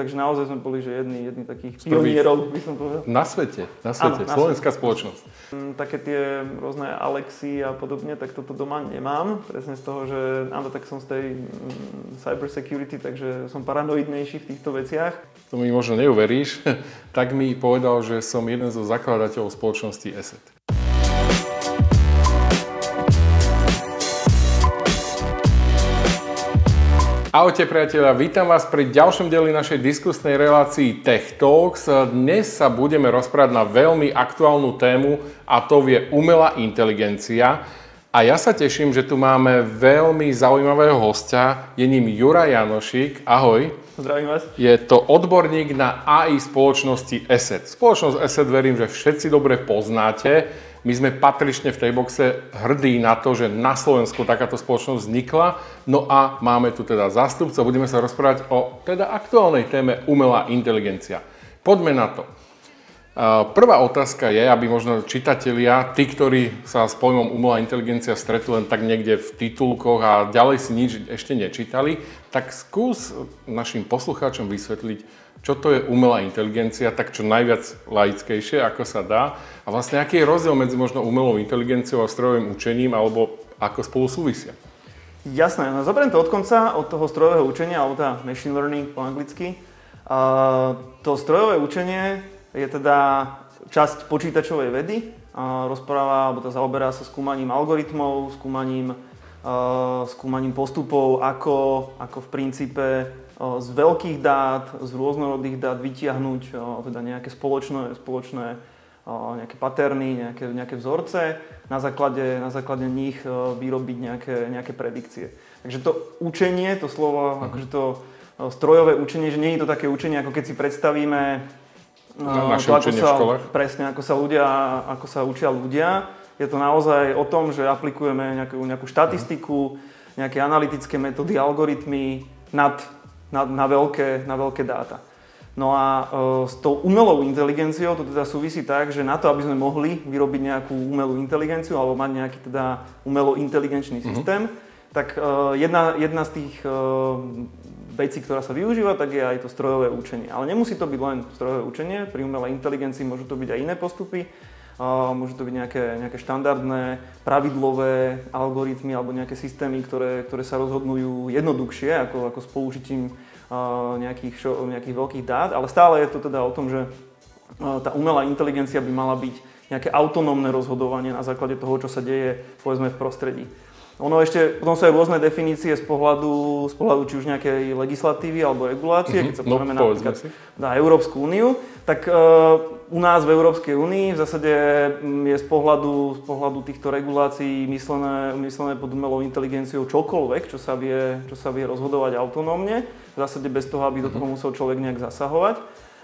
takže naozaj sme boli že jedni, jedni takých pionierov, by som povedal. Na svete, na svete, ano, slovenská na svete. spoločnosť. Mm, také tie rôzne Alexy a podobne, tak toto doma nemám, presne z toho, že áno, tak som z tej mm, cyber security, takže som paranoidnejší v týchto veciach. To mi možno neuveríš, tak mi povedal, že som jeden zo zakladateľov spoločnosti ESET. Ahojte priatelia, vítam vás pri ďalšom dieli našej diskusnej relácii Tech Talks. Dnes sa budeme rozprávať na veľmi aktuálnu tému a to je umelá inteligencia. A ja sa teším, že tu máme veľmi zaujímavého hostia, je ním Jura Janošik. Ahoj. Zdravím vás. Je to odborník na AI spoločnosti ESET. Spoločnosť ESET verím, že všetci dobre poznáte. My sme patrične v tej boxe hrdí na to, že na Slovensku takáto spoločnosť vznikla. No a máme tu teda zástupcov, budeme sa rozprávať o teda aktuálnej téme umelá inteligencia. Poďme na to. Prvá otázka je, aby možno čitatelia, tí, ktorí sa s pojmom umelá inteligencia stretli len tak niekde v titulkoch a ďalej si nič ešte nečítali, tak skús našim poslucháčom vysvetliť, čo to je umelá inteligencia, tak čo najviac laickejšie, ako sa dá. A vlastne aký je rozdiel medzi možno umelou inteligenciou a strojovým učením, alebo ako spolu súvisia? Jasné, no zoberiem to od konca, od toho strojového učenia, alebo teda machine learning po anglicky. Uh, to strojové učenie je teda časť počítačovej vedy. Rozpráva, alebo to zaoberá sa skúmaním algoritmov, skúmaním, uh, skúmaním postupov, ako, ako v princípe z veľkých dát, z rôznorodých dát vytiahnuť teda nejaké spoločné, spoločné nejaké paterny, nejaké, nejaké vzorce, na základe, na základe nich vyrobiť nejaké, nejaké predikcie. Takže to učenie, to slovo, uh-huh. akože to strojové učenie, že nie je to také učenie, ako keď si predstavíme na naše to, ako sa, v školách. Presne, ako sa, ľudia, ako sa učia ľudia. Je to naozaj o tom, že aplikujeme nejakú, nejakú štatistiku, nejaké analytické metódy, algoritmy nad na, na, veľké, na veľké dáta. No a e, s tou umelou inteligenciou to teda súvisí tak, že na to, aby sme mohli vyrobiť nejakú umelú inteligenciu alebo mať nejaký teda umelo inteligenčný mhm. systém, mm-hmm. tak e, jedna, jedna z tých e, vecí, ktorá sa využíva, tak je aj to strojové učenie. Ale nemusí to byť len strojové učenie, pri umelej inteligencii môžu to byť aj iné postupy, môžu to byť nejaké, nejaké štandardné, pravidlové algoritmy alebo nejaké systémy, ktoré, ktoré sa rozhodnujú jednoduchšie ako, ako s použitím nejakých, nejakých veľkých dát, ale stále je to teda o tom, že tá umelá inteligencia by mala byť nejaké autonómne rozhodovanie na základe toho, čo sa deje povedzme v prostredí. Ono ešte, potom sú aj rôzne definície z pohľadu, z pohľadu či už nejakej legislatívy alebo regulácie, mm-hmm. keď sa no, pozrieme no, napríklad si. na Európsku úniu, tak uh, u nás v Európskej únii v zásade mm, je z pohľadu, z pohľadu týchto regulácií myslené, myslené pod umelou inteligenciou čokoľvek, čo sa vie, čo sa vie rozhodovať autonómne, v zásade bez toho, aby do toho mhm. musel človek nejak zasahovať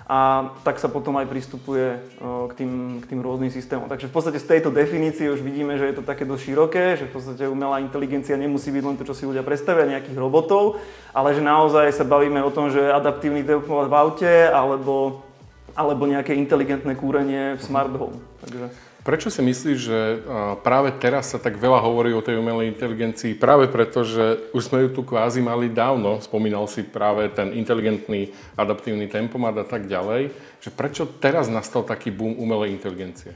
a tak sa potom aj pristupuje k tým, k tým rôznym systémom. Takže v podstate z tejto definície už vidíme, že je to také dosť široké, že v podstate umelá inteligencia nemusí byť len to, čo si ľudia predstavia, nejakých robotov, ale že naozaj sa bavíme o tom, že adaptívny tempomat v aute alebo, alebo nejaké inteligentné kúrenie v smart home. Takže... Prečo si myslíš, že práve teraz sa tak veľa hovorí o tej umelej inteligencii? Práve preto, že už sme ju tu kvázi mali dávno, spomínal si práve ten inteligentný adaptívny tempomat a tak ďalej, že prečo teraz nastal taký boom umelej inteligencie?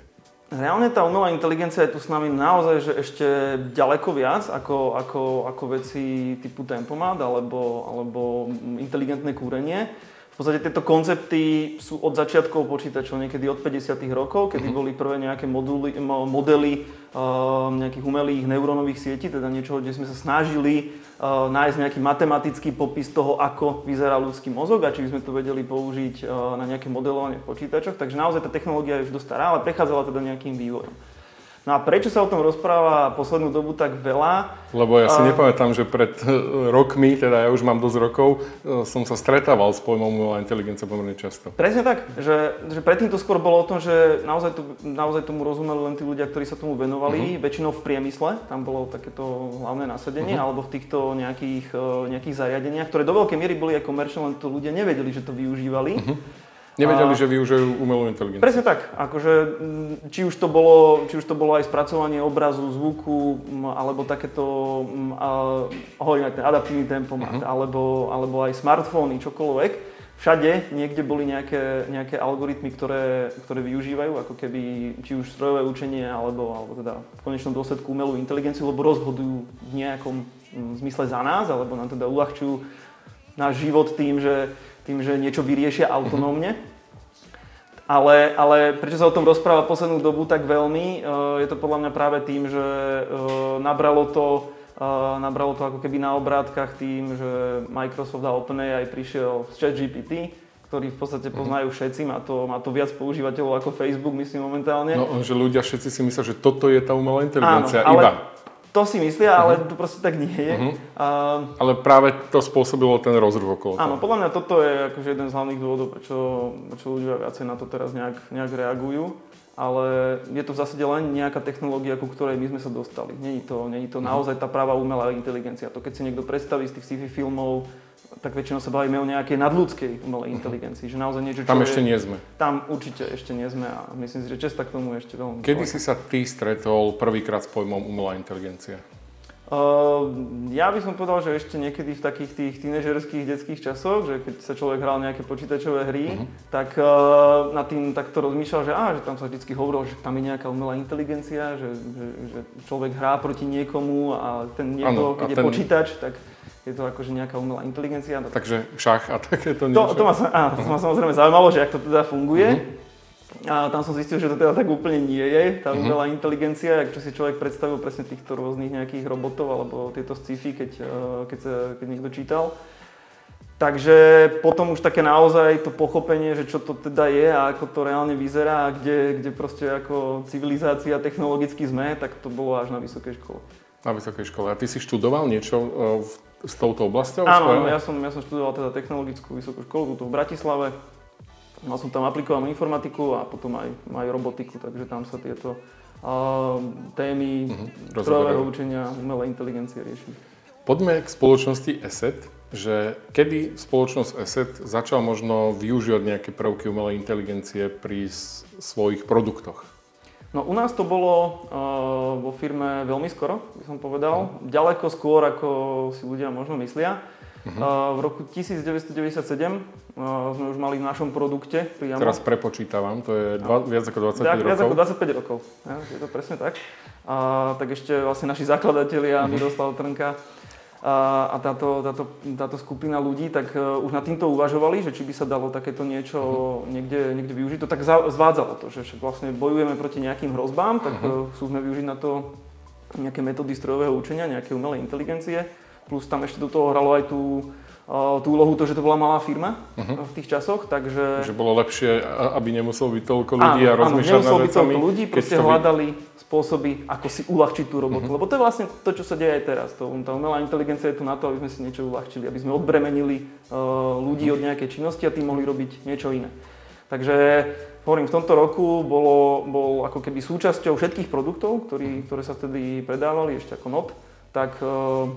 Reálne tá umelá inteligencia je tu s nami naozaj že ešte ďaleko viac ako, ako, ako veci typu tempomat alebo, alebo inteligentné kúrenie podstate tieto koncepty sú od začiatkov počítačov, niekedy od 50. rokov, kedy mm-hmm. boli prvé nejaké moduly, modely uh, nejakých umelých neurónových sietí, teda niečo, kde sme sa snažili uh, nájsť nejaký matematický popis toho, ako vyzerá ľudský mozog a či by sme to vedeli použiť uh, na nejaké modelovanie v počítačoch. Takže naozaj tá technológia je už dosť stará, ale prechádzala teda nejakým vývojom. No a prečo sa o tom rozpráva poslednú dobu tak veľa? Lebo ja si uh, nepamätám, že pred e, rokmi, teda ja už mám dosť rokov, e, som sa stretával s pojmom umelá inteligencia pomerne často. Presne tak, že, že predtým to skôr bolo o tom, že naozaj, to, naozaj tomu rozumeli len tí ľudia, ktorí sa tomu venovali, uh-huh. väčšinou v priemysle, tam bolo takéto hlavné nasadenie, uh-huh. alebo v týchto nejakých, e, nejakých zariadeniach, ktoré do veľkej miery boli aj komerčné, len to ľudia nevedeli, že to využívali. Uh-huh. Nevedeli, a... že využijú umelú inteligenciu. Presne tak. Akože, či, už to bolo, či už to bolo aj spracovanie obrazu, zvuku, alebo takéto, hovorím aj ten adaptívny tempomat, uh-huh. alebo, alebo aj smartfóny, čokoľvek. všade niekde boli nejaké, nejaké algoritmy, ktoré, ktoré využívajú ako keby či už strojové učenie alebo, alebo teda v konečnom dôsledku umelú inteligenciu, lebo rozhodujú v nejakom mm, zmysle za nás, alebo nám teda uľahčujú náš život tým, že, tým, že niečo vyriešia autonómne. Ale, ale prečo sa o tom rozpráva poslednú dobu tak veľmi, je to podľa mňa práve tým, že nabralo to nabralo to ako keby na obrátkach tým, že Microsoft a OpenAI prišiel s ChatGPT, ktorý v podstate mhm. poznajú všetci, má to, má to viac používateľov ako Facebook, myslím momentálne. No, že ľudia všetci si myslia, že toto je tá umelá inteligencia, Áno, ale iba. To si myslia, ale uh-huh. to proste tak nie je. Uh-huh. Uh, ale práve to spôsobilo ten rozruch okolo Áno, toho. podľa mňa toto je akože jeden z hlavných dôvodov, prečo, prečo ľudia viacej na to teraz nejak, nejak reagujú ale je to v zásade len nejaká technológia, ku ktorej my sme sa dostali. Není to, není to mhm. naozaj tá práva umelá inteligencia. To keď si niekto predstaví z tých sci-fi filmov, tak väčšinou sa bavíme o nejakej nadľudskej umelej inteligencii. Že naozaj niečo, čo Tam ešte nie sme. Tam určite ešte nie sme a myslím si, že česta k tomu ešte veľmi. Kedy si sa ty stretol prvýkrát s pojmom umelá inteligencia? Uh, ja by som povedal, že ešte niekedy v takých tých tínežerských detských časoch, že keď sa človek hral nejaké počítačové hry, uh-huh. tak uh, nad tým takto rozmýšľal, že, á, že tam sa vždy hovorilo, že tam je nejaká umelá inteligencia, že, že, že človek hrá proti niekomu a ten niekto, ano, keď ten... je počítač, tak je to akože nejaká umelá inteligencia. Takže šach a takéto niečo? To, to, ma, áno, to ma samozrejme zaujímalo, že ak to teda funguje. Uh-huh. A tam som zistil, že to teda tak úplne nie je, tá mm-hmm. umelá inteligencia, ak čo si človek predstavil presne týchto rôznych nejakých robotov alebo tieto sci-fi, keď, eh, keď, sa, keď niekto čítal. Takže potom už také naozaj to pochopenie, že čo to teda je a ako to reálne vyzerá a kde, kde proste ako civilizácia technologicky sme, tak to bolo až na vysokej škole. Na vysokej škole. A ty si študoval niečo eh, v, s touto oblasťou? Áno, ja som, ja som študoval teda technologickú vysokú školu tu v Bratislave. Mal som tam aplikovanú informatiku a potom aj, aj robotiku, takže tam sa tieto uh, témy uh-huh, strojového učenia, umelej inteligencie rieši. Poďme k spoločnosti ESET, že kedy spoločnosť ESET začala možno využívať nejaké prvky umelej inteligencie pri svojich produktoch? No u nás to bolo uh, vo firme veľmi skoro, by som povedal. Uh-huh. Ďaleko skôr, ako si ľudia možno myslia. Uh-huh. v roku 1997 sme už mali v našom produkte priamo. Teraz prepočítavam, to je dva, viac ako 25 tak, rokov. Viac ako 25 rokov, ja, je to presne tak. A, tak ešte vlastne naši zakladatelia, uh-huh. Miroslav Trnka a, a táto, táto, táto skupina ľudí, tak uh, už nad týmto uvažovali, že či by sa dalo takéto niečo uh-huh. niekde, niekde využiť. To tak za, zvádzalo to, že však vlastne bojujeme proti nejakým hrozbám, tak uh-huh. uh, sme využiť na to nejaké metódy strojového učenia, nejaké umelé inteligencie plus tam ešte do toho hralo aj tú, tú úlohu to, že to bola malá firma uh-huh. v tých časoch, takže... Že bolo lepšie, aby nemuselo byť toľko ľudí áno, a rozmýšľať nad vecami. toľko ľudí, proste hľadali spôsoby, ako si uľahčiť tú robotu. Uh-huh. Lebo to je vlastne to, čo sa deje aj teraz. To, tá umelá inteligencia je tu na to, aby sme si niečo uľahčili, aby sme odbremenili uh, ľudí uh-huh. od nejakej činnosti a tým mohli robiť niečo iné. Takže hovorím, v tomto roku bolo, bol ako keby súčasťou všetkých produktov, ktorý, ktoré sa vtedy predávali ešte ako NOT, tak uh,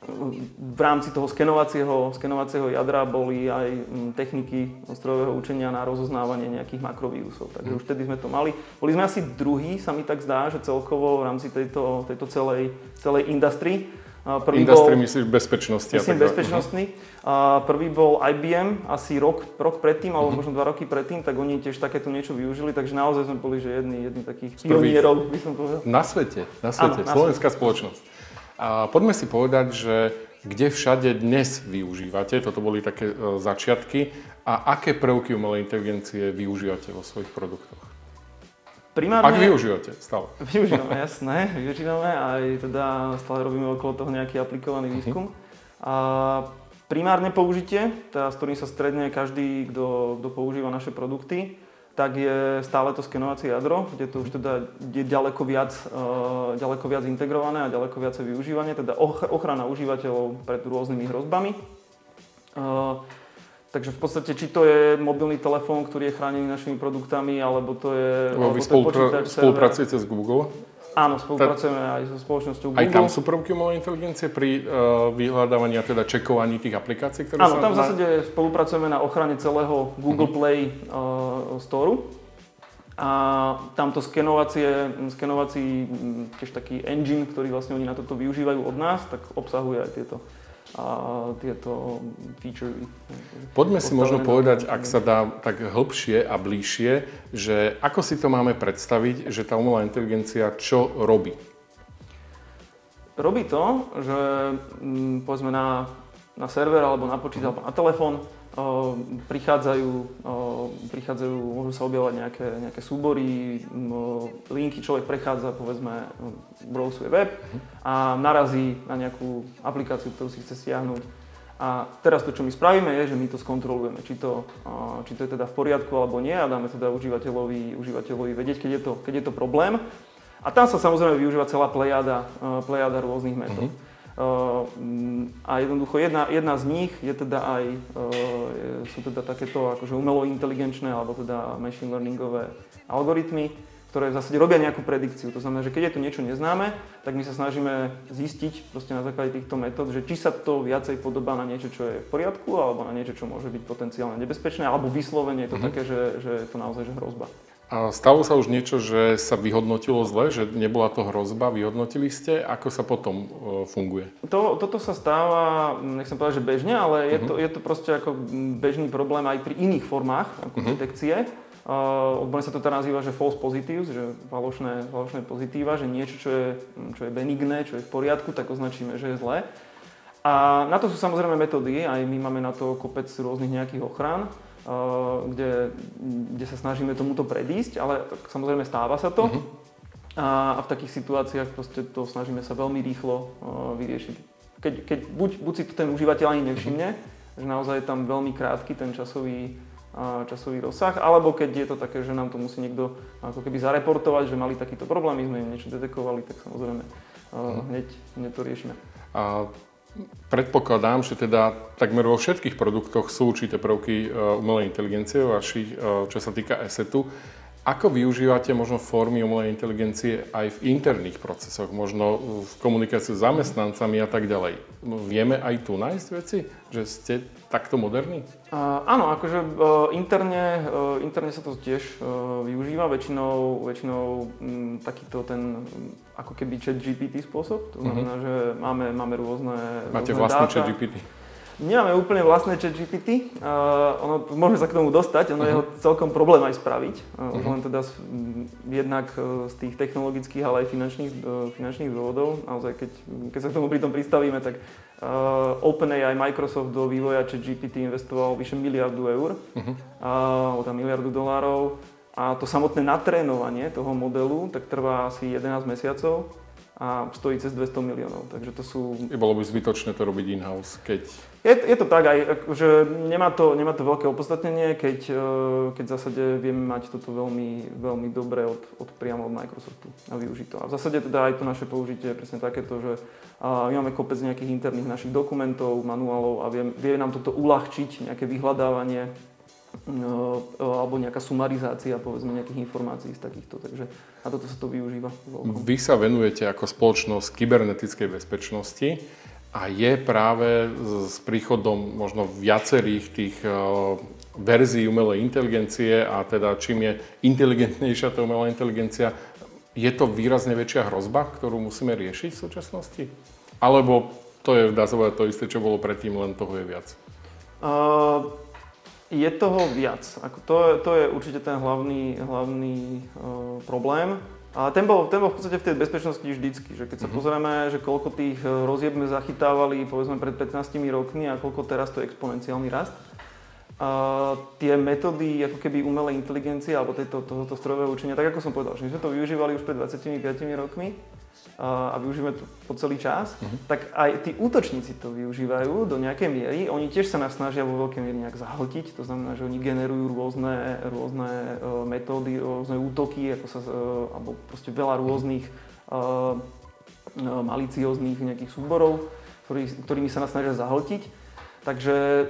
v rámci toho skenovacieho, skenovacieho jadra boli aj mm, techniky strojového učenia na rozoznávanie nejakých makrovírusov. Takže už vtedy sme to mali. Boli sme asi druhý, sa mi tak zdá, že celkovo v rámci tejto, tejto celej, celej industry. Prvý Industry bol, myslíš bezpečnosti? Myslím tak bezpečnostný. Uh-huh. prvý bol IBM asi rok, rok predtým, alebo uh-huh. možno dva roky predtým, tak oni tiež takéto niečo využili, takže naozaj sme boli že jedni, jedni takých pionierov, by som povedal. Na svete, na svete, ano, slovenská na svete. spoločnosť. A poďme si povedať, že kde všade dnes využívate, toto boli také e, začiatky, a aké prvky umelej inteligencie využívate vo svojich produktoch? Primárne... Ak využívate stále. Využívame, jasné. Využívame aj teda stále robíme okolo toho nejaký aplikovaný mhm. výskum. A primárne použitie, teda s ktorým sa stredne každý, kto, kto používa naše produkty, tak je stále to skenovacie jadro, kde to už teda je ďaleko viac, uh, ďaleko viac integrované a ďaleko viacej využívanie, teda ochrana užívateľov pred rôznymi hrozbami. Uh, takže v podstate, či to je mobilný telefón, ktorý je chránený našimi produktami, alebo to je... Alebo vy spolupra- spolupracujete s Google? Áno, spolupracujeme aj so spoločnosťou Google. Aj tam sú prvky umelej inteligencie pri uh, vyhľadávaní a teda čekovaní tých aplikácií, ktoré Áno, sa... tam v zásade spolupracujeme na ochrane celého Google uh-huh. Play uh, Store. A tamto skenovacie, skenovací tiež taký engine, ktorý vlastne oni na toto využívajú od nás, tak obsahuje aj tieto, a tieto feature. Poďme si možno povedať, ak sa dá tak hĺbšie a bližšie, že ako si to máme predstaviť, že tá umelá inteligencia čo robí? Robí to, že mm, povedzme na, na server alebo na počítač alebo na telefón prichádzajú, prichádzajú, môžu sa objavovať nejaké, nejaké súbory, linky, človek prechádza, povedzme, browsuje web a narazí na nejakú aplikáciu, ktorú si chce stiahnuť. A teraz to, čo my spravíme, je, že my to skontrolujeme, či to, či to je teda v poriadku alebo nie a dáme teda užívateľovi, užívateľovi vedieť, keď je, to, keď je to problém. A tam sa samozrejme využíva celá plejada, plejada rôznych metód. Mm-hmm. Ehm, a jednoducho jedna, jedna z nich je teda aj, sú teda takéto akože umelo inteligenčné alebo teda machine learningové algoritmy, ktoré v zásade robia nejakú predikciu. To znamená, že keď je tu niečo neznáme, tak my sa snažíme zistiť proste na základe týchto metód, že či sa to viacej podobá na niečo, čo je v poriadku, alebo na niečo, čo môže byť potenciálne nebezpečné, alebo vyslovene je to mm-hmm. také, že, že je to naozaj že hrozba. A stalo sa už niečo, že sa vyhodnotilo zle, že nebola to hrozba, vyhodnotili ste? Ako sa potom e, funguje? To, toto sa stáva, nechcem povedať, že bežne, ale je, uh-huh. to, je to proste ako bežný problém aj pri iných formách ako uh-huh. detekcie. Uh, odborne sa to teda nazýva, že false positives, že falošné, falošné pozitíva, že niečo, čo je, čo je benigné, čo je v poriadku, tak označíme, že je zlé. A na to sú samozrejme metódy, aj my máme na to kopec rôznych nejakých ochrán kde, kde sa snažíme tomuto predísť, ale samozrejme stáva sa to. Uh-huh. A, a v takých situáciách proste to snažíme sa veľmi rýchlo vyriešiť. Keď, keď buď, buď si to ten užívateľ ani nevšimne, uh-huh. že naozaj je tam veľmi krátky ten časový, časový rozsah, alebo keď je to také, že nám to musí niekto ako keby zareportovať, že mali takýto problém, my sme im niečo detekovali, tak samozrejme uh-huh. hneď, hneď to riešime. A Predpokladám, že teda takmer vo všetkých produktoch sú určité prvky e, umelej inteligencie, vašich, e, čo sa týka assetu. Ako využívate možno formy umelej inteligencie aj v interných procesoch, možno v komunikácii s zamestnancami a tak ďalej? Vieme aj tu nájsť veci, že ste takto moderní? Uh, áno, akože uh, interne, uh, interne sa to tiež uh, využíva, väčšinou, väčšinou um, takýto ten ako keby chat GPT spôsob, to znamená, uh-huh. že máme, máme rôzne Máte rôzne vlastný chat GPT? Nemáme úplne vlastné chat GPT, uh, ono, môžeme sa k tomu dostať, ono uh-huh. je ho celkom problém aj spraviť, uh, uh-huh. len teda z, jednak uh, z tých technologických, ale aj finančných, uh, finančných dôvodov. Naozaj, keď, keď sa k tomu pritom pristavíme, tak uh, OpenAI Microsoft do vývoja chat GPT investoval vyše miliardu eur, uh-huh. uh, tam miliardu dolárov a to samotné natrénovanie toho modelu tak trvá asi 11 mesiacov a stojí cez 200 miliónov. Takže to sú... Bolo by zbytočné to robiť in-house, keď... Je, je to tak aj, že nemá to, nemá to veľké opodstatnenie, keď, e, keď v zásade vieme mať toto veľmi, veľmi dobre od, od priamo od Microsoftu a využiť to. A v zásade teda aj to naše použitie je presne takéto, že my máme kopec nejakých interných našich dokumentov, manuálov a vie, vie nám toto uľahčiť, nejaké vyhľadávanie No, alebo nejaká sumarizácia povedzme nejakých informácií z takýchto, takže na toto sa to využíva. Vy sa venujete ako spoločnosť kybernetickej bezpečnosti a je práve s príchodom možno viacerých tých verzií umelej inteligencie a teda čím je inteligentnejšia tá umelá inteligencia, je to výrazne väčšia hrozba, ktorú musíme riešiť v súčasnosti? Alebo to je, dá sa povedať, to isté, čo bolo predtým, len toho je viac? Uh, je toho viac. Ako to, to je určite ten hlavný, hlavný uh, problém. A ten bol, ten bol v podstate v tej bezpečnosti vždycky, že keď sa uh-huh. pozrieme, že koľko tých rozieb sme zachytávali povedzme pred 15 rokmi a koľko teraz to je exponenciálny rast, a tie metódy ako keby umelej inteligencie alebo tejto, tohoto strojového učenia, tak ako som povedal, že my sme to využívali už pred 25 rokmi, a využívame to po celý čas, uh-huh. tak aj tí útočníci to využívajú do nejakej miery. Oni tiež sa nás snažia vo veľkej miere nejak zahltiť, to znamená, že oni generujú rôzne, rôzne uh, metódy, rôzne útoky, ako sa, uh, alebo proste veľa rôznych uh, malicióznych nejakých súborov, ktorý, ktorými sa nás snažia zahltiť. Takže e,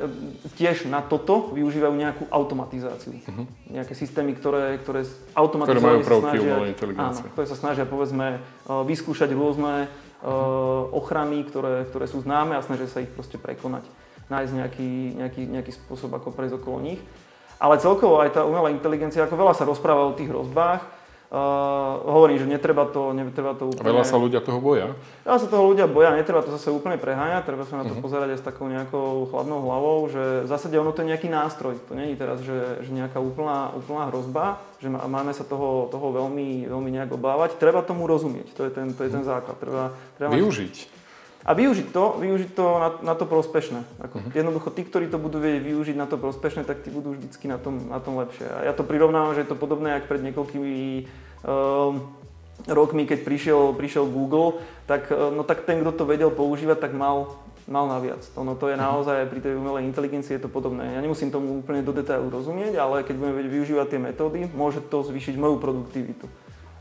tiež na toto využívajú nejakú automatizáciu. Uh-huh. Nejaké systémy, ktoré, ktoré automatizovane sa snažia, áno, ktoré sa snažia povedzme e, vyskúšať rôzne uh, ochrany, ktoré, ktoré sú známe a snažia sa ich proste prekonať. Nájsť nejaký, nejaký, nejaký spôsob, ako prejsť okolo nich. Ale celkovo aj tá umelá inteligencia, ako veľa sa rozpráva o tých hrozbách, Uh, hovorím, že netreba to, netreba to úplne... Veľa sa ľudia toho boja? Veľa sa toho ľudia boja, netreba to zase úplne preháňať, treba sa na to uh-huh. pozerať aj s takou nejakou chladnou hlavou, že v zásade ono to je nejaký nástroj. To je teraz, že, že nejaká úplná, úplná hrozba, že máme sa toho, toho veľmi, veľmi nejak obávať. Treba tomu rozumieť, to je ten, to je ten základ. Treba, treba Využiť. A využiť to, využiť to na, na to prospešné. Ako, uh-huh. Jednoducho tí, ktorí to budú vedieť využiť na to prospešné, tak tí budú vždycky na tom, na tom lepšie. A ja to prirovnávam, že je to podobné, ako pred niekoľkými um, rokmi, keď prišiel, prišiel Google, tak, uh, no, tak ten, kto to vedel používať, tak mal, mal naviac. To, no, to je mhm. naozaj pri tej umelej inteligencii je to podobné. Ja nemusím tomu úplne do detailu rozumieť, ale keď budeme vedieť využívať tie metódy, môže to zvýšiť moju produktivitu.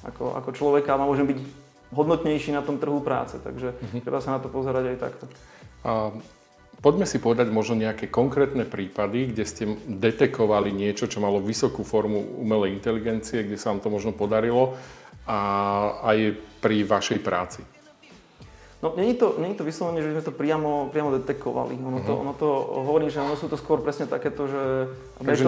Ako, ako človeka môžem byť hodnotnejší na tom trhu práce. Takže uh-huh. treba sa na to pozerať aj takto. A poďme si povedať možno nejaké konkrétne prípady, kde ste detekovali niečo, čo malo vysokú formu umelej inteligencie, kde sa vám to možno podarilo a aj pri vašej práci. No, není to, není to vyslovene, že sme to priamo, priamo detekovali. Ono, to, mhm. ono to hovorí, že ono sú to skôr presne takéto, že metódy... Takže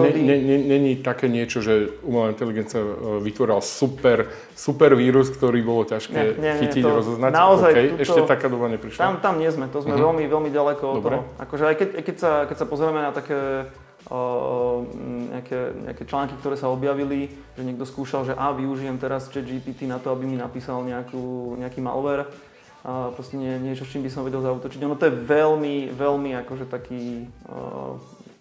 není také niečo, že umelá inteligencia e, vytvorila super, super vírus, ktorý bolo ťažké nie, nie, chytiť, nie, to, rozoznať? Naozaj okay, tuto, ešte taká doba neprišla? Tam, tam nie sme, to sme uh-huh. veľmi, veľmi ďaleko od Dobre. toho. Akože aj keď, keď, sa, keď sa pozrieme na také o, nejaké, nejaké články, ktoré sa objavili, že niekto skúšal, že a využijem teraz chat GPT na to, aby mi napísal nejakú, nejaký malware, a proste nie, niečo, čím by som vedel zautočiť. Ono to je veľmi, veľmi akože taký, uh,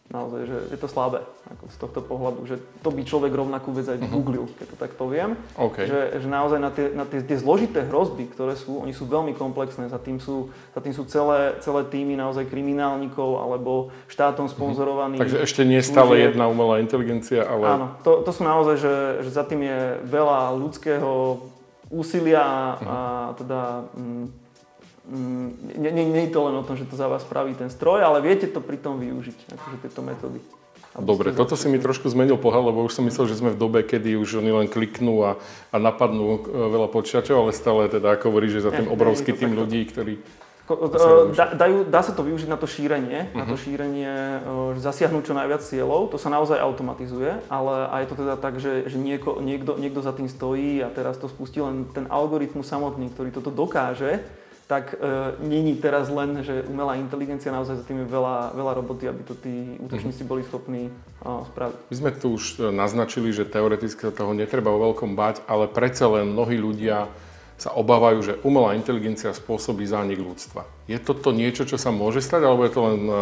naozaj, že je to slabé ako z tohto pohľadu, že to by človek rovnakú vec aj vygooglil, uh-huh. keď to tak poviem. Okay. Že, že naozaj na tie, na tie, tie zložité hrozby, ktoré sú, oni sú veľmi komplexné, za tým sú, za tým sú celé, celé týmy naozaj kriminálnikov alebo štátom mhm. sponzorovaní. Uh-huh. Takže ešte nie stále služieb. jedna umelá inteligencia, ale... Áno, to, to sú naozaj, že, že za tým je veľa ľudského úsilia a teda mm, mm, nie, nie, nie je to len o tom, že to za vás spraví ten stroj, ale viete to pri tom využiť, akože tieto metódy. Dobre, toto si mi trošku zmenil pohľad, lebo už som myslel, že sme v dobe, kedy už oni len kliknú a, a napadnú veľa počítačov, ale stále teda, ako hovorí, že za tým obrovský tým ľudí, ktorí Dá, dajú, dá sa to využiť na to šírenie, uh-huh. na to mhm. šírenie, e, zasiahnuť čo najviac cieľov, to sa naozaj automatizuje, ale aj je to teda tak, že, že nieko, niekto, niekto za tým stojí a teraz to spustí len ten algoritmus samotný, ktorý toto dokáže, tak e, není teraz len, že umelá inteligencia, naozaj za tým je veľa, veľa roboty, aby to tí útočníci boli schopní e, spraviť. My sme tu už e, naznačili, že teoreticky sa toho netreba o veľkom bať, ale predsa len mnohí ľudia sa obávajú, že umelá inteligencia spôsobí zánik ľudstva. Je toto niečo, čo sa môže stať, alebo je to len e,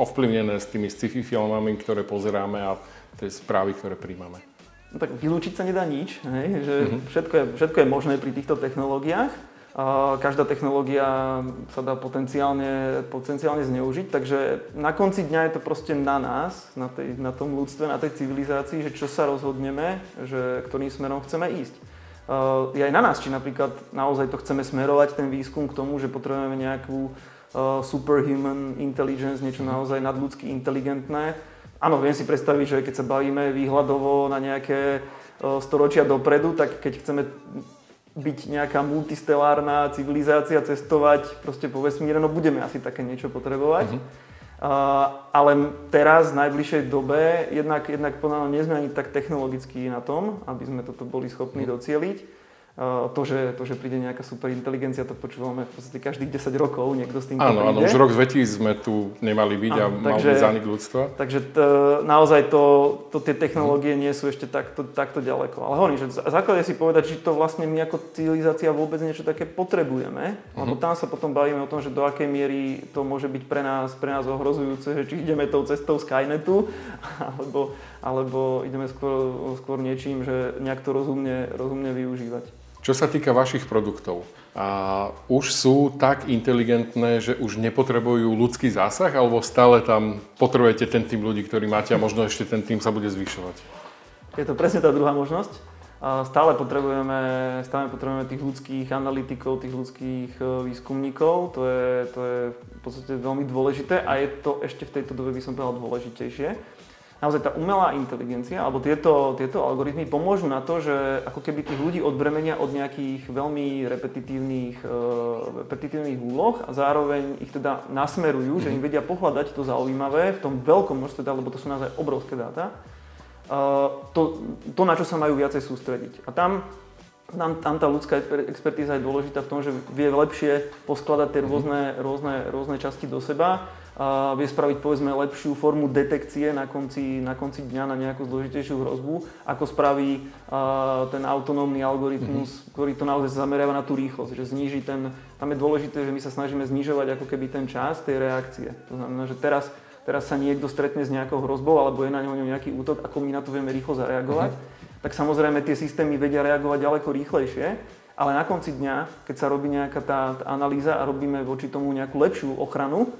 ovplyvnené s tými sci-fi filmami, ktoré pozeráme a tie správy, ktoré príjmame? No tak vylúčiť sa nedá nič, hej? že mm-hmm. všetko, je, všetko je možné pri týchto technológiách. A každá technológia sa dá potenciálne, potenciálne zneužiť, takže na konci dňa je to proste na nás, na, tej, na tom ľudstve, na tej civilizácii, že čo sa rozhodneme, že ktorým smerom chceme ísť. Uh, je aj na nás, či napríklad naozaj to chceme smerovať ten výskum k tomu, že potrebujeme nejakú uh, superhuman intelligence, niečo naozaj nadľudsky inteligentné. Áno, viem si predstaviť, že keď sa bavíme výhľadovo na nejaké uh, storočia dopredu, tak keď chceme byť nejaká multistelárna civilizácia, cestovať proste po vesmíre, no budeme asi také niečo potrebovať. Uh-huh. Ale teraz, v najbližšej dobe, jednak, jednak podľa nie sme ani tak technologicky na tom, aby sme toto boli schopní mhm. docieliť to, že, to, že príde nejaká super inteligencia, to počúvame v podstate každých 10 rokov, niekto s tým Áno, áno, už rok 2000 sme tu nemali byť áno, a mal takže, zánik ľudstva. Takže t, naozaj to, to, tie technológie nie sú ešte takto, takto ďaleko. Ale hovorím, že základe si povedať, či to vlastne my ako civilizácia vôbec niečo také potrebujeme, uh-huh. lebo tam sa potom bavíme o tom, že do akej miery to môže byť pre nás, pre nás ohrozujúce, že či ideme tou cestou Skynetu, alebo, alebo ideme skôr, skôr niečím, že nejak to rozumne, rozumne využívať. Čo sa týka vašich produktov, a už sú tak inteligentné, že už nepotrebujú ľudský zásah, alebo stále tam potrebujete ten tým ľudí, ktorý máte a možno ešte ten tým sa bude zvyšovať? Je to presne tá druhá možnosť. Stále potrebujeme, stále potrebujeme tých ľudských analytikov, tých ľudských e, výskumníkov. To je, to je v podstate veľmi dôležité a je to ešte v tejto dobe by som povedal dôležitejšie naozaj tá umelá inteligencia alebo tieto, tieto algoritmy pomôžu na to, že ako keby tých ľudí odbremenia od nejakých veľmi repetitívnych, uh, repetitívnych úloh a zároveň ich teda nasmerujú, mm-hmm. že im mhm. vedia pohľadať to zaujímavé v tom veľkom množstve dát, lebo to sú naozaj obrovské dáta, to, to, na čo sa majú viacej sústrediť. A tam tam, tam tá ľudská expertíza je dôležitá v tom, že vie lepšie poskladať tie rôzne, rôzne, rôzne časti do seba a vie spraviť povedzme lepšiu formu detekcie na konci, na konci dňa na nejakú zložitejšiu hrozbu, ako spraví uh, ten autonómny algoritmus, mm-hmm. ktorý to naozaj zameriava na tú rýchlosť, že zníži ten, tam je dôležité, že my sa snažíme znižovať ako keby ten čas tej reakcie. To znamená, že teraz, teraz sa niekto stretne s nejakou hrozbou alebo je na ňom nejaký útok, ako my na to vieme rýchlo zareagovať. Mm-hmm tak samozrejme tie systémy vedia reagovať ďaleko rýchlejšie, ale na konci dňa, keď sa robí nejaká tá, tá analýza a robíme voči tomu nejakú lepšiu ochranu,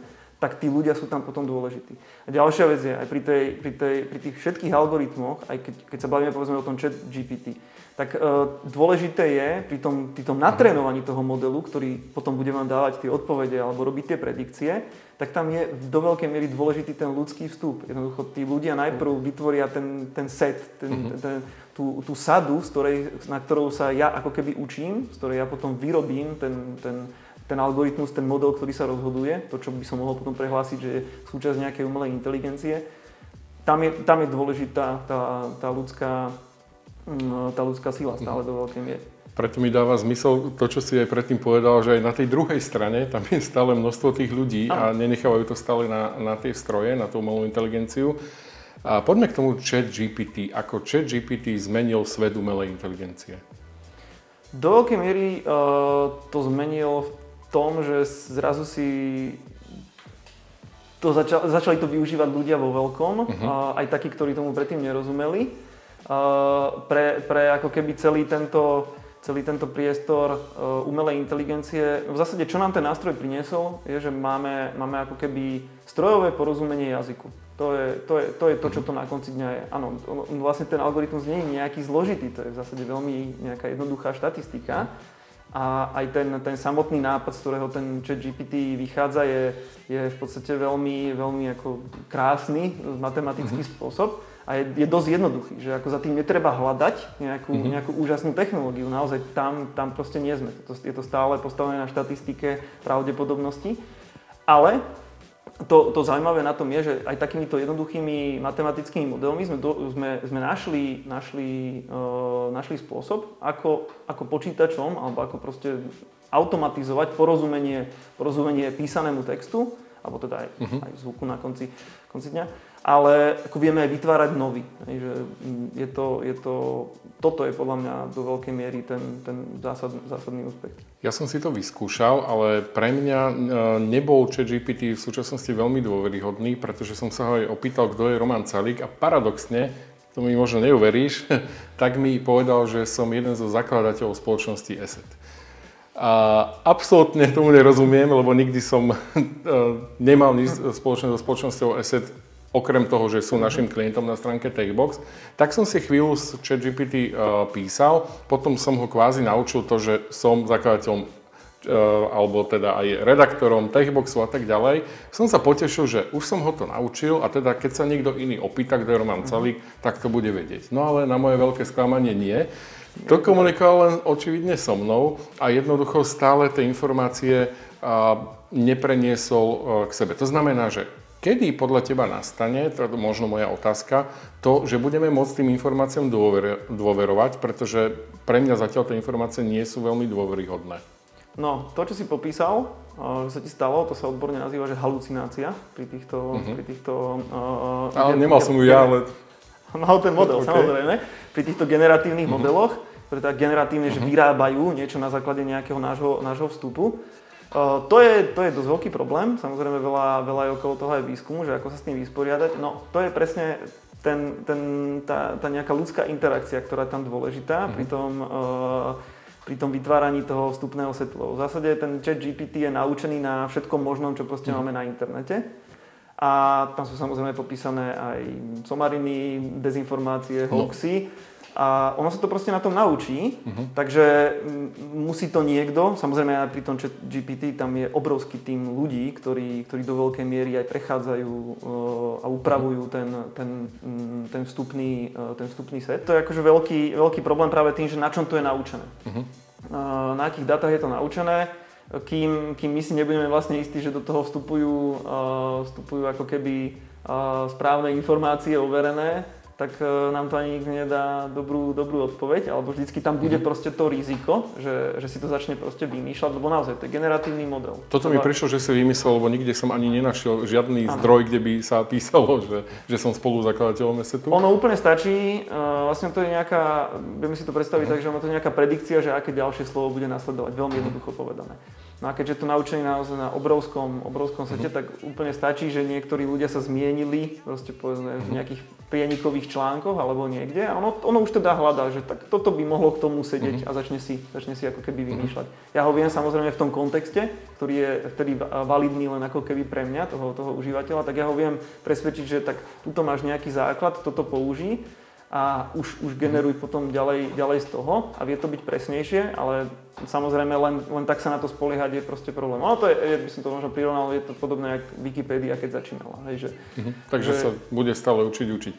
tak tí ľudia sú tam potom dôležití. A ďalšia vec je, aj pri, tej, pri, tej, pri tých všetkých algoritmoch, aj keď, keď sa bavíme povedzme o tom chat GPT, tak e, dôležité je pri tom, pri tom natrénovaní toho modelu, ktorý potom bude vám dávať tie odpovede alebo robiť tie predikcie, tak tam je do veľkej miery dôležitý ten ľudský vstup. Jednoducho tí ľudia najprv vytvoria ten, ten set, ten, mm-hmm. ten, tú, tú sadu, z ktorej, na ktorou sa ja ako keby učím, z ktorej ja potom vyrobím ten, ten, ten algoritmus, ten model, ktorý sa rozhoduje, to, čo by som mohol potom prehlásiť, že je súčasť nejakej umelej inteligencie. Tam je, tam je dôležitá tá, tá, ľudská, mm, tá ľudská sila stále do veľkej miery. Preto mi dáva zmysel to, čo si aj predtým povedal, že aj na tej druhej strane tam je stále množstvo tých ľudí a nenechávajú to stále na, na tie stroje, na tú umelú inteligenciu. A poďme k tomu chat GPT. Ako chat GPT zmenil svet umelej inteligencie? Do veľkej miery uh, to zmenil v tom, že zrazu si to začal, začali to využívať ľudia vo veľkom, uh-huh. uh, aj takí, ktorí tomu predtým nerozumeli. Uh, pre, pre ako keby celý tento celý tento priestor uh, umelej inteligencie. V zásade, čo nám ten nástroj priniesol, je, že máme, máme ako keby strojové porozumenie jazyku. To je to, je, to, je to čo to na konci dňa je. Áno, vlastne ten algoritmus nie je nejaký zložitý, to je v zásade veľmi nejaká jednoduchá štatistika. A aj ten, ten samotný nápad, z ktorého ten chat GPT vychádza, je, je v podstate veľmi, veľmi ako krásny matematický mm-hmm. spôsob a je, je dosť jednoduchý, že ako za tým netreba hľadať nejakú, mm-hmm. nejakú úžasnú technológiu, naozaj tam, tam proste nie sme. To, je to stále postavené na štatistike pravdepodobnosti, ale to, to zaujímavé na tom je, že aj takýmito jednoduchými matematickými modelmi sme, do, sme, sme našli, našli, uh, našli spôsob, ako, ako počítačom alebo ako proste automatizovať porozumenie, porozumenie písanému textu, alebo teda aj, uh-huh. aj zvuku na konci, konci dňa ale ako vieme aj vytvárať nový. Mm, je to, je to, toto je podľa mňa do veľkej miery ten, ten zásad, zásadný úspech. Ja som si to vyskúšal, ale pre mňa e, nebol GPT v súčasnosti veľmi dôveryhodný, pretože som sa ho aj opýtal, kto je Roman Calík a paradoxne, to mi možno neuveríš, tak mi povedal, že som jeden zo zakladateľov spoločnosti ESET. A absolútne tomu nerozumiem, lebo nikdy som e, nemal nič spoločné so spoločnosťou ESET okrem toho, že sú našim klientom na stránke Techbox, tak som si chvíľu s ChatGPT uh, písal, potom som ho kvázi naučil to, že som zakladateľom uh, alebo teda aj redaktorom Techboxu a tak ďalej, som sa potešil, že už som ho to naučil a teda keď sa niekto iný opýta, kto je Roman Calík, tak to bude vedieť. No ale na moje veľké sklamanie nie. To komunikoval len očividne so mnou a jednoducho stále tie informácie nepreniesol k sebe. To znamená, že Kedy podľa teba nastane, to je možno moja otázka, to, že budeme môcť tým informáciám dôver, dôverovať, pretože pre mňa zatiaľ tie informácie nie sú veľmi dôveryhodné. No, to, čo si popísal, že sa ti stalo, to sa odborne nazýva, že halucinácia pri týchto... Uh-huh. Pri týchto uh, ale nemal som ju ja, ale... Mal ten model, okay. samozrejme. Pri týchto generatívnych uh-huh. modeloch, ktoré tak generatívne, uh-huh. že vyrábajú niečo na základe nejakého nášho, nášho vstupu, to je, to je dosť veľký problém, samozrejme veľa, veľa je okolo toho aj výskumu, že ako sa s tým vysporiadať. No to je presne ten, ten, tá, tá nejaká ľudská interakcia, ktorá je tam dôležitá mm. pri, tom, uh, pri tom vytváraní toho vstupného setu. V zásade ten chat GPT je naučený na všetkom možnom, čo proste mm. máme na internete. A tam sú samozrejme popísané aj somariny, dezinformácie, no. hoaxy. No a ono sa to proste na tom naučí, uh-huh. takže musí to niekto, samozrejme aj pri tom chat GPT tam je obrovský tým ľudí, ktorí, ktorí do veľkej miery aj prechádzajú uh, a upravujú ten, ten, ten, vstupný, uh, ten vstupný set. To je akože veľký, veľký problém práve tým, že na čom to je naučené. Uh-huh. Uh, na akých dátach je to naučené, kým, kým my si nebudeme vlastne istí, že do toho vstupujú, vstupujú ako keby správne informácie overené, tak e, nám to ani nikto nedá dobrú, dobrú odpoveď, alebo vždycky tam bude mm-hmm. proste to riziko, že, že si to začne proste vymýšľať, lebo naozaj to je generatívny model. Toto mi prišlo, že si vymyslel, lebo nikde som ani nenašiel žiadny ano. zdroj, kde by sa písalo, že, že som spoluzakladateľom ESETu. Ono úplne stačí, uh, vlastne to je nejaká, vieme si to predstaviť mm-hmm. tak, že ono to je nejaká predikcia, že aké ďalšie slovo bude nasledovať, veľmi jednoducho povedané. No a keďže to naučení naozaj na obrovskom, obrovskom sete, mm-hmm. tak úplne stačí, že niektorí ľudia sa zmienili proste povedzme v mhm. nejakých prienikových článkoch alebo niekde a ono, ono už teda hľadá, že tak toto by mohlo k tomu sedieť mm-hmm. a začne si, začne si ako keby vymýšľať. Mm-hmm. Ja ho viem samozrejme v tom kontexte, ktorý je vtedy validný len ako keby pre mňa, toho, toho užívateľa, tak ja ho viem presvedčiť, že tak tuto máš nejaký základ, toto použij a už, už generuj potom ďalej, ďalej z toho a vie to byť presnejšie, ale samozrejme len, len tak sa na to spoliehať je proste problém. Ale to je, by som to možno prirovnal, je to podobné ako Wikipedia, keď začínala. Hej, že, mhm. Takže že... sa bude stále učiť, učiť.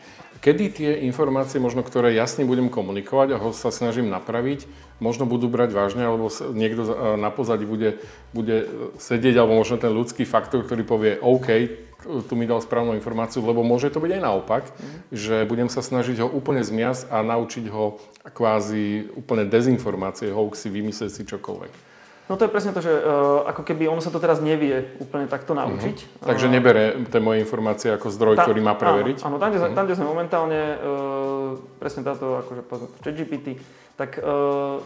Kedy tie informácie, možno ktoré jasne budem komunikovať a ho sa snažím napraviť, možno budú brať vážne, alebo niekto na pozadí bude, bude sedieť, alebo možno ten ľudský faktor, ktorý povie OK, tu mi dal správnu informáciu, lebo môže to byť aj naopak, mm. že budem sa snažiť ho úplne zmiasť a naučiť ho kvázi úplne dezinformácie, hoaxy, vymyslieť si čokoľvek. No to je presne to, že uh, ako keby ono sa to teraz nevie úplne takto naučiť. Mm-hmm. Takže nebere tie moje informácie ako zdroj, tá, ktorý má preveriť? Áno, áno tam, kde, mm-hmm. tam, kde sme momentálne, uh, presne táto akože ChatGPT, tak uh,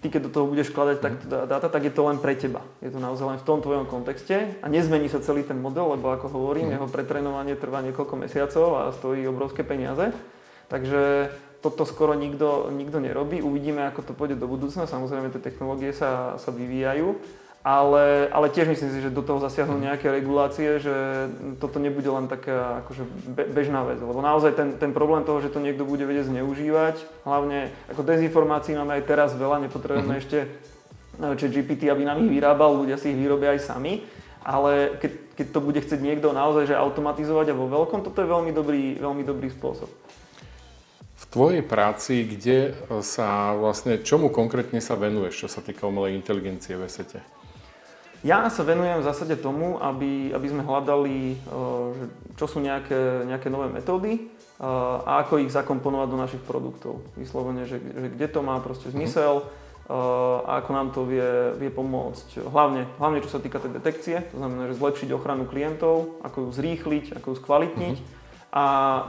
ty keď do toho budeš vkladať takto dáta, tak je to len pre teba. Je to naozaj len v tom tvojom kontexte a nezmení sa celý ten model, lebo ako hovorím, mm. jeho pretrénovanie trvá niekoľko mesiacov a stojí obrovské peniaze. Takže toto skoro nikto, nikto nerobí. Uvidíme, ako to pôjde do budúcna. Samozrejme, tie technológie sa, sa vyvíjajú ale, ale tiež myslím si, že do toho zasiahnu nejaké regulácie, že toto nebude len taká akože bežná vec. Lebo naozaj ten, ten problém toho, že to niekto bude vedieť zneužívať, hlavne ako dezinformácií máme aj teraz veľa, nepotrebujeme mm-hmm. ešte či GPT, aby nám ich vyrábal, ľudia si ich vyrobia aj sami. Ale keď, keď to bude chcieť niekto naozaj že automatizovať a vo veľkom, toto je veľmi dobrý, veľmi dobrý spôsob. V tvojej práci, kde sa vlastne, čomu konkrétne sa venuješ, čo sa týka umelej inteligencie v SETE? Ja sa venujem v zásade tomu, aby, aby sme hľadali, eh, čo sú nejaké, nejaké nové metódy eh, a ako ich zakomponovať do našich produktov. Vyslovene, že, že kde to má proste zmysel eh, a ako nám to vie, vie pomôcť. Hlavne, hlavne čo sa týka tej detekcie, to znamená, že zlepšiť ochranu klientov, ako ju zrýchliť, ako ju skvalitniť uh-huh. a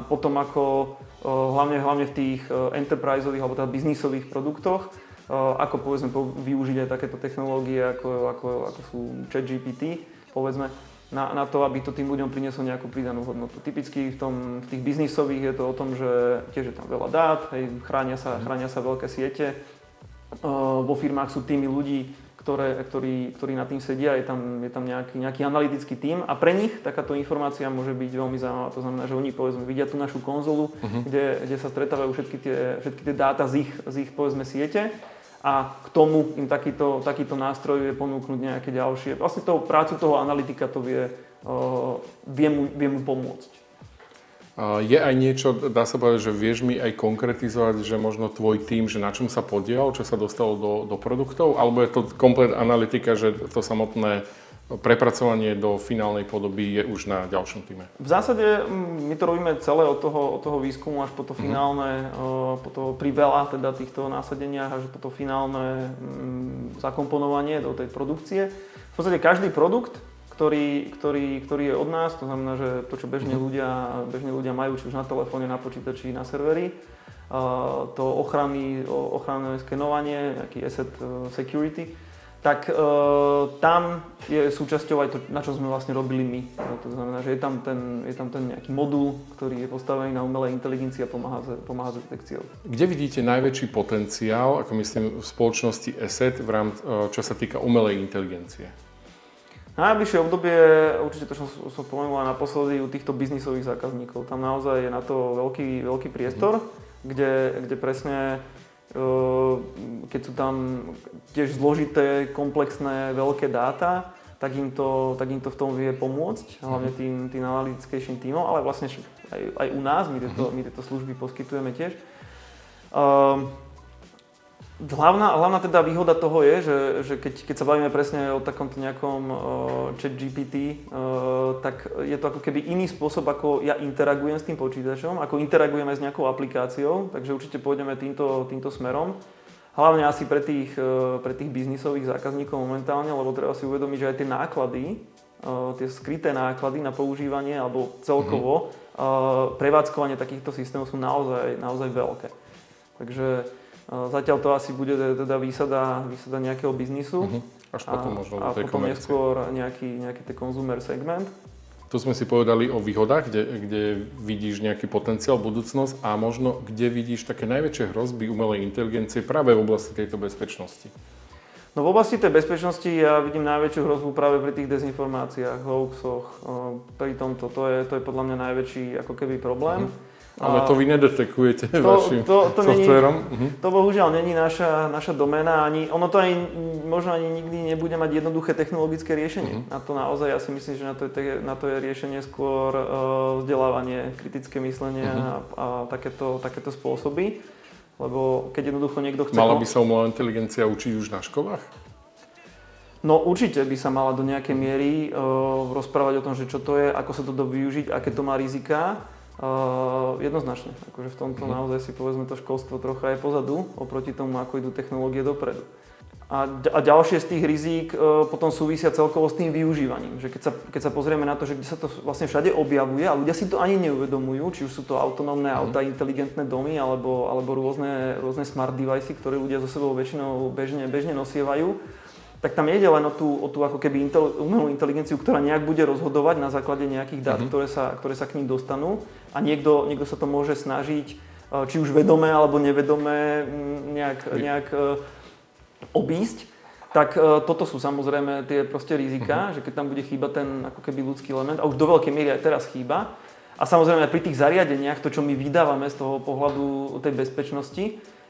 potom ako hlavne, hlavne v tých enterpriseových alebo teda biznisových produktoch, ako povedzme využiť aj takéto technológie, ako, ako, ako sú ChatGPT, povedzme, na, na to, aby to tým ľuďom prinieslo nejakú pridanú hodnotu. Typicky v, tom, v tých biznisových je to o tom, že tiež je tam veľa dát, hej, chránia, sa, chránia sa veľké siete. Vo firmách sú týmy ľudí, ktoré, ktorí, ktorí na tým sedia, je tam, je tam nejaký, nejaký analytický tím a pre nich takáto informácia môže byť veľmi zaujímavá. To znamená, že oni povedzme vidia tú našu konzolu, uh-huh. kde, kde sa stretávajú všetky tie, všetky tie dáta z ich, z ich povedzme siete a k tomu im takýto, takýto nástroj vie ponúknuť nejaké ďalšie. Vlastne toho, prácu toho analytika to vie, uh, vie, mu, vie mu pomôcť. Je aj niečo, dá sa povedať, že vieš mi aj konkretizovať, že možno tvoj tým, že na čom sa podiel, čo sa dostalo do, do produktov, alebo je to komplet analytika, že to samotné prepracovanie do finálnej podoby je už na ďalšom týme? V zásade mm, my to robíme celé od toho, od toho výskumu až po to mhm. finálne, mm-hmm. po to pri veľa teda týchto násadeniach až po to finálne mm, zakomponovanie do tej produkcie. V podstate každý produkt, ktorý, ktorý, ktorý je od nás, to znamená, že to, čo bežne, mm-hmm. ľudia, bežne ľudia majú, či už na telefóne, na počítači, na serveri, to ochrany, ochranné skenovanie, nejaký asset e, security, tak e, tam je súčasťou aj to, na čo sme vlastne robili my. No, to znamená, že je tam, ten, je tam ten nejaký modul, ktorý je postavený na umelej inteligencii a pomáha, pomáha s detekciou. Kde vidíte najväčší potenciál, ako myslím, v spoločnosti ESET, v rám, e, čo sa týka umelej inteligencie? Najbližšie obdobie, určite to, čo som spomenul aj naposledy, u týchto biznisových zákazníkov. Tam naozaj je na to veľký, veľký priestor, mm. kde, kde presne keď sú tam tiež zložité, komplexné, veľké dáta, tak im to, tak im to v tom vie pomôcť, hlavne mhm. tým, tým analytickejším týmom, ale vlastne aj, aj u nás, my tieto, mhm. my tieto služby poskytujeme tiež. Um, Hlavná, hlavná teda výhoda toho je, že, že keď, keď sa bavíme presne o takomto nejakom uh, chat GPT, uh, tak je to ako keby iný spôsob, ako ja interagujem s tým počítačom, ako interagujeme s nejakou aplikáciou, takže určite pôjdeme týmto, týmto smerom. Hlavne asi pre tých, uh, pre tých biznisových zákazníkov momentálne, lebo treba si uvedomiť, že aj tie náklady, uh, tie skryté náklady na používanie alebo celkovo uh, prevádzkovanie takýchto systémov sú naozaj, naozaj veľké. Takže Zatiaľ to asi bude teda výsada, výsada nejakého biznisu. Uh-huh. Až potom a, možno a potom komercie. neskôr nejaký, nejaký ten consumer segment. Tu sme si povedali o výhodách, kde, kde vidíš nejaký potenciál, budúcnosť a možno kde vidíš také najväčšie hrozby umelej inteligencie práve v oblasti tejto bezpečnosti. No v oblasti tej bezpečnosti ja vidím najväčšiu hrozbu práve pri tých dezinformáciách, hoaxoch, pri tomto. To je, to je podľa mňa najväčší ako keby problém. Uh-huh. Ale to vy nedetekujete to, vašim to, to softverom? Není, uh-huh. To bohužiaľ není naša, naša doména, ani, ono to ani, možno ani nikdy nebude mať jednoduché technologické riešenie. Uh-huh. Na to naozaj, ja si myslím, že na to je, na to je riešenie skôr uh, vzdelávanie, kritické myslenie uh-huh. a, a takéto, takéto spôsoby. Lebo keď jednoducho niekto chce... Mala by sa umelá inteligencia učiť už na školách? No určite by sa mala do nejakej miery uh, rozprávať o tom, že čo to je, ako sa to dá využiť, aké to má rizika. Uh, jednoznačne. Akože v tomto mm. naozaj si povedzme to školstvo trocha je pozadu oproti tomu, ako idú technológie dopredu. A, a ďalšie z tých rizík uh, potom súvisia celkovo s tým využívaním. Že keď sa, keď sa pozrieme na to, že kde sa to vlastne všade objavuje a ľudia si to ani neuvedomujú, či už sú to autonómne mm. auta, inteligentné domy alebo, alebo rôzne, rôzne smart device, ktoré ľudia so sebou väčšinou bežne, bežne nosievajú, tak tam nejde len o tú, o tú ako keby intel, umelú inteligenciu, ktorá nejak bude rozhodovať na základe nejakých dát, mm-hmm. ktoré, sa, ktoré sa k ním dostanú a niekto, niekto sa to môže snažiť, e, či už vedomé alebo nevedomé, nejak, nejak e, obísť. Tak e, toto sú samozrejme tie proste rizika, mm-hmm. že keď tam bude chýbať ten ako keby ľudský element, a už do veľkej miery aj teraz chýba, a samozrejme pri tých zariadeniach, to čo my vydávame z toho pohľadu tej bezpečnosti,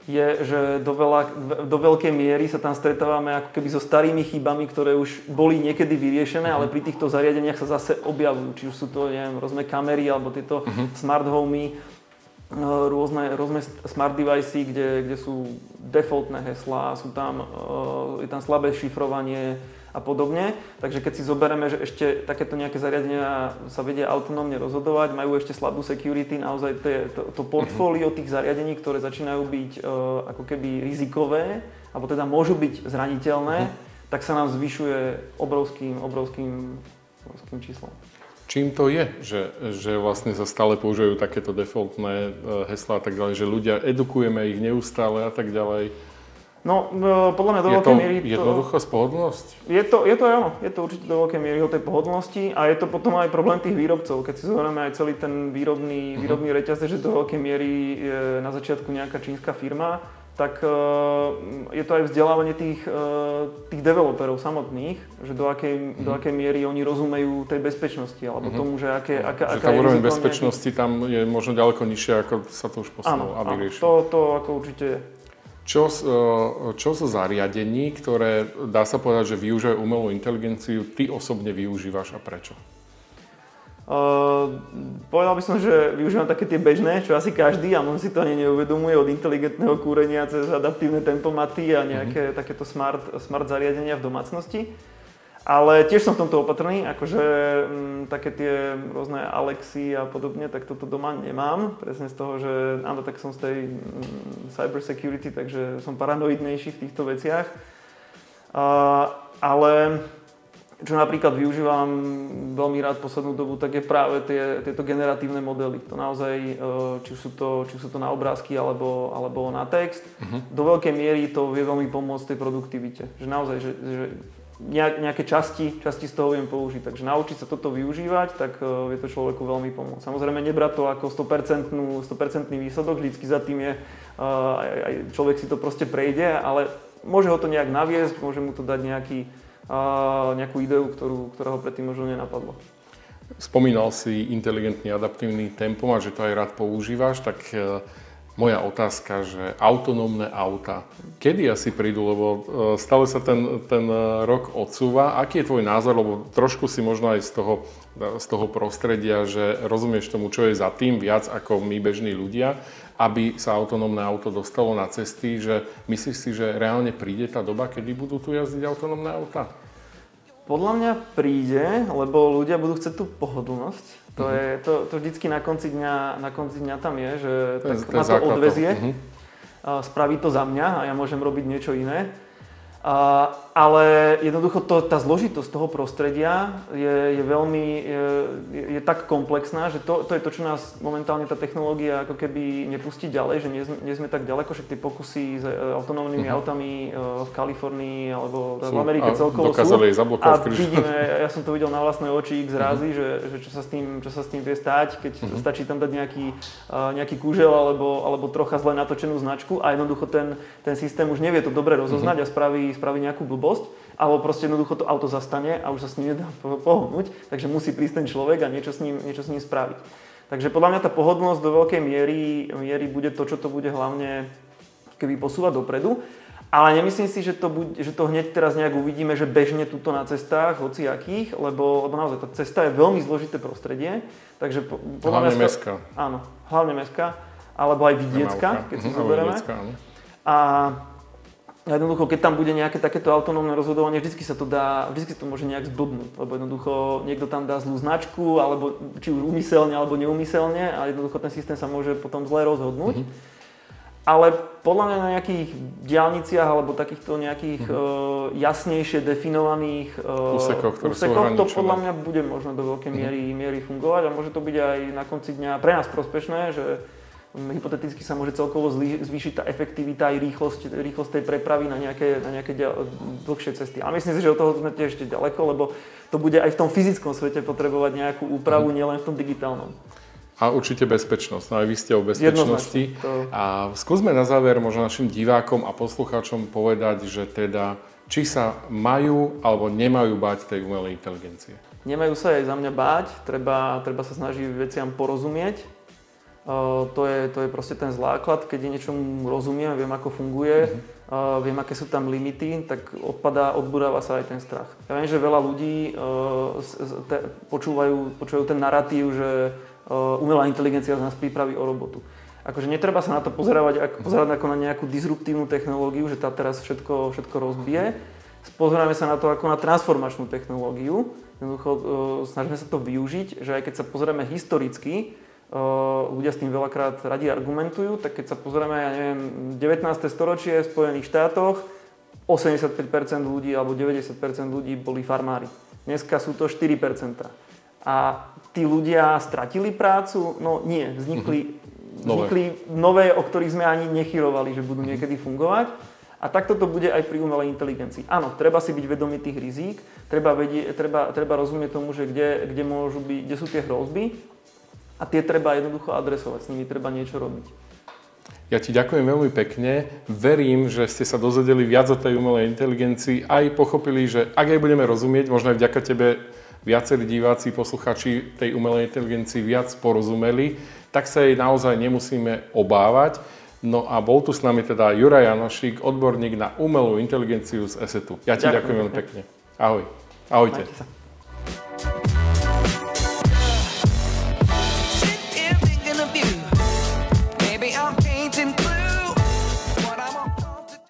je, že do, veľa, do veľkej miery sa tam stretávame ako keby so starými chybami, ktoré už boli niekedy vyriešené, ale pri týchto zariadeniach sa zase objavujú. Či už sú to, neviem, rôzne kamery alebo tieto uh-huh. smart homey, no, rôzne, rôzne smart device, kde, kde sú defaultné heslá, sú tam, eh, je tam slabé šifrovanie, a podobne. Takže keď si zoberieme, že ešte takéto nejaké zariadenia sa vedia autonómne rozhodovať, majú ešte slabú security, naozaj to, to, to portfólio tých zariadení, ktoré začínajú byť uh, ako keby rizikové, alebo teda môžu byť zraniteľné, uh-huh. tak sa nám zvyšuje obrovským, obrovským, obrovským číslom. Čím to je, že, že vlastne sa stále používajú takéto defaultné e, heslá a tak ďalej, že ľudia edukujeme ich neustále a tak ďalej? No, podľa mňa do veľkej miery... Je to jednoduchá pohodlnosť? Je to, je to áno, je to určite do veľkej miery o tej pohodlnosti a je to potom aj problém tých výrobcov. Keď si zoberieme aj celý ten výrobný, uh-huh. výrobný reťazec, že do veľkej miery je na začiatku nejaká čínska firma, tak je to aj vzdelávanie tých, tých developerov samotných, že do akej, uh-huh. do akej miery oni rozumejú tej bezpečnosti, alebo uh-huh. tomu, že aké, aká, že aká tá úroveň bezpečnosti nejaký... tam je možno ďaleko nižšia, ako sa to už posunulo, aby riešilo. To, to ako určite čo, e, čo zo zariadení, ktoré dá sa povedať, že využívajú umelú inteligenciu, ty osobne využívaš a prečo? Uh, povedal by som, že využívam také tie bežné, čo asi každý a on si to ani neuvedomuje od inteligentného kúrenia cez adaptívne tempomaty a nejaké mm-hmm. takéto smart, smart zariadenia v domácnosti. Ale tiež som v tomto opatrný, akože m, mm, také tie rôzne Alexy a podobne, tak toto doma nemám. Presne z toho, že áno, tak som z tej m, mm, cyber security, takže som paranoidnejší v týchto veciach. A, ale čo napríklad využívam veľmi rád poslednú dobu, tak je práve tie, tieto generatívne modely. To naozaj, e, či sú to, či sú to na obrázky alebo, alebo na text, uh-huh. do veľkej miery to vie veľmi pomôcť tej produktivite. Že naozaj, že, že nejaké časti, časti z toho viem použiť. Takže naučiť sa toto využívať, tak uh, vie to človeku veľmi pomôcť. Samozrejme nebrať to ako 100%, 100% výsledok, vždycky za tým je, uh, aj, človek si to proste prejde, ale môže ho to nejak naviesť, môže mu to dať nejaký, uh, nejakú ideu, ktorú, ktorá ho predtým možno nenapadlo. Spomínal si inteligentný adaptívny tempom a že to aj rád používaš, tak Moja otázka, že autonómne auta, kedy asi prídu, lebo e, stále sa ten, ten e, rok odsúva. Aký je tvoj názor, lebo trošku si možno aj z toho, z toho prostredia, že rozumieš tomu, čo je za tým viac ako my bežní ľudia, aby sa autonómne auto dostalo na cesty, že myslíš si, že reálne príde tá doba, kedy budú tu jazdiť autonómne auta? Podľa mňa príde, lebo ľudia budú chcieť tú pohodlnosť to, uh-huh. je, to, to vždycky na konci, dňa, na konci dňa tam je, že to tak ma to odvezie, uh-huh. spraví to za mňa a ja môžem robiť niečo iné. A, ale jednoducho to, tá zložitosť toho prostredia je, je veľmi, je, je tak komplexná, že to, to je to, čo nás momentálne tá technológia ako keby nepustí ďalej, že nie, nie sme tak ďaleko, že tie pokusy s e, autonómnymi uh-huh. autami e, v Kalifornii alebo sú, v Amerike celkovo sú. A vidíme, ja som to videl na vlastné oči x razy, uh-huh. že, že čo, sa s tým, čo sa s tým vie stať, keď uh-huh. stačí tam dať nejaký, uh, nejaký kúžel alebo, alebo trocha zle natočenú značku a jednoducho ten, ten systém už nevie to dobre rozoznať uh-huh. a spraví spraví nejakú blbosť, alebo proste jednoducho to auto zastane a už sa s ním nedá pohnúť, takže musí prísť ten človek a niečo s ním, niečo s ním spraviť. Takže podľa mňa tá pohodlnosť do veľkej miery, miery bude to, čo to bude hlavne keby posúvať dopredu. Ale nemyslím si, že to, buď, že to hneď teraz nejak uvidíme, že bežne tuto na cestách, hociakých, lebo, lebo naozaj tá cesta je veľmi zložité prostredie. Takže po, hlavne meska. Áno, hlavne meska, alebo aj vidiecka, keď si zoberieme. A a jednoducho, keď tam bude nejaké takéto autonómne rozhodovanie, vždy sa to dá, vždy to môže nejak zblbnúť, lebo jednoducho niekto tam dá zlú značku, alebo či už umyselne, alebo neumyselne a jednoducho ten systém sa môže potom zle rozhodnúť. Mm-hmm. Ale podľa mňa na nejakých diálniciach alebo takýchto nejakých mm-hmm. uh, jasnejšie definovaných uh, úsekoch, úsekoch to podľa mňa bude možno do veľkej mhm. miery, mm-hmm. miery fungovať a môže to byť aj na konci dňa pre nás prospešné, že hypoteticky sa môže celkovo zvýšiť tá efektivita aj rýchlosť, rýchlosť tej prepravy na nejaké, na nejaké dlhšie cesty. A myslím si, že od toho sme tiež ešte ďaleko, lebo to bude aj v tom fyzickom svete potrebovať nejakú úpravu, mm. nielen v tom digitálnom. A určite bezpečnosť. No aj vy ste o bezpečnosti. To... A skúsme na záver možno našim divákom a poslucháčom povedať, že teda či sa majú alebo nemajú báť tej umelej inteligencie. Nemajú sa aj za mňa báť, treba, treba sa snažiť veciam porozumieť, to je, to je proste ten základ, keď je niečomu rozumiem, viem ako funguje, mm-hmm. uh, viem aké sú tam limity, tak odpadá, odbudáva sa aj ten strach. Ja viem, že veľa ľudí uh, te, počúvajú, počúvajú ten narratív, že uh, umelá inteligencia z nás pripraví o robotu. Akože netreba sa na to pozerať, ako, pozerať ako na nejakú disruptívnu technológiu, že tá teraz všetko, všetko rozbije. Pozeráme sa na to ako na transformačnú technológiu. Jednoducho uh, snažíme sa to využiť, že aj keď sa pozrieme historicky, ľudia s tým veľakrát radi argumentujú, tak keď sa pozrieme, ja neviem, 19. storočie v Spojených štátoch, 85% ľudí alebo 90% ľudí boli farmári. Dneska sú to 4%. A tí ľudia stratili prácu? No nie, vznikli, uh-huh. vznikli nové. nové, o ktorých sme ani nechyrovali, že budú niekedy fungovať. A takto to bude aj pri umelej inteligencii. Áno, treba si byť vedomý tých rizík, treba, vedie, treba, treba rozumieť tomu, že kde, kde, môžu byť, kde sú tie hrozby, a tie treba jednoducho adresovať, s nimi treba niečo robiť. Ja ti ďakujem veľmi pekne. Verím, že ste sa dozvedeli viac o tej umelej inteligencii, aj pochopili, že ak aj budeme rozumieť, možno aj vďaka tebe viacerí diváci, posluchači tej umelej inteligencii viac porozumeli, tak sa jej naozaj nemusíme obávať. No a bol tu s nami teda Juraj Janošík, odborník na umelú inteligenciu z ESETu. Ja ti ďakujem, ďakujem veľmi pekne. Ahoj. Ahojte.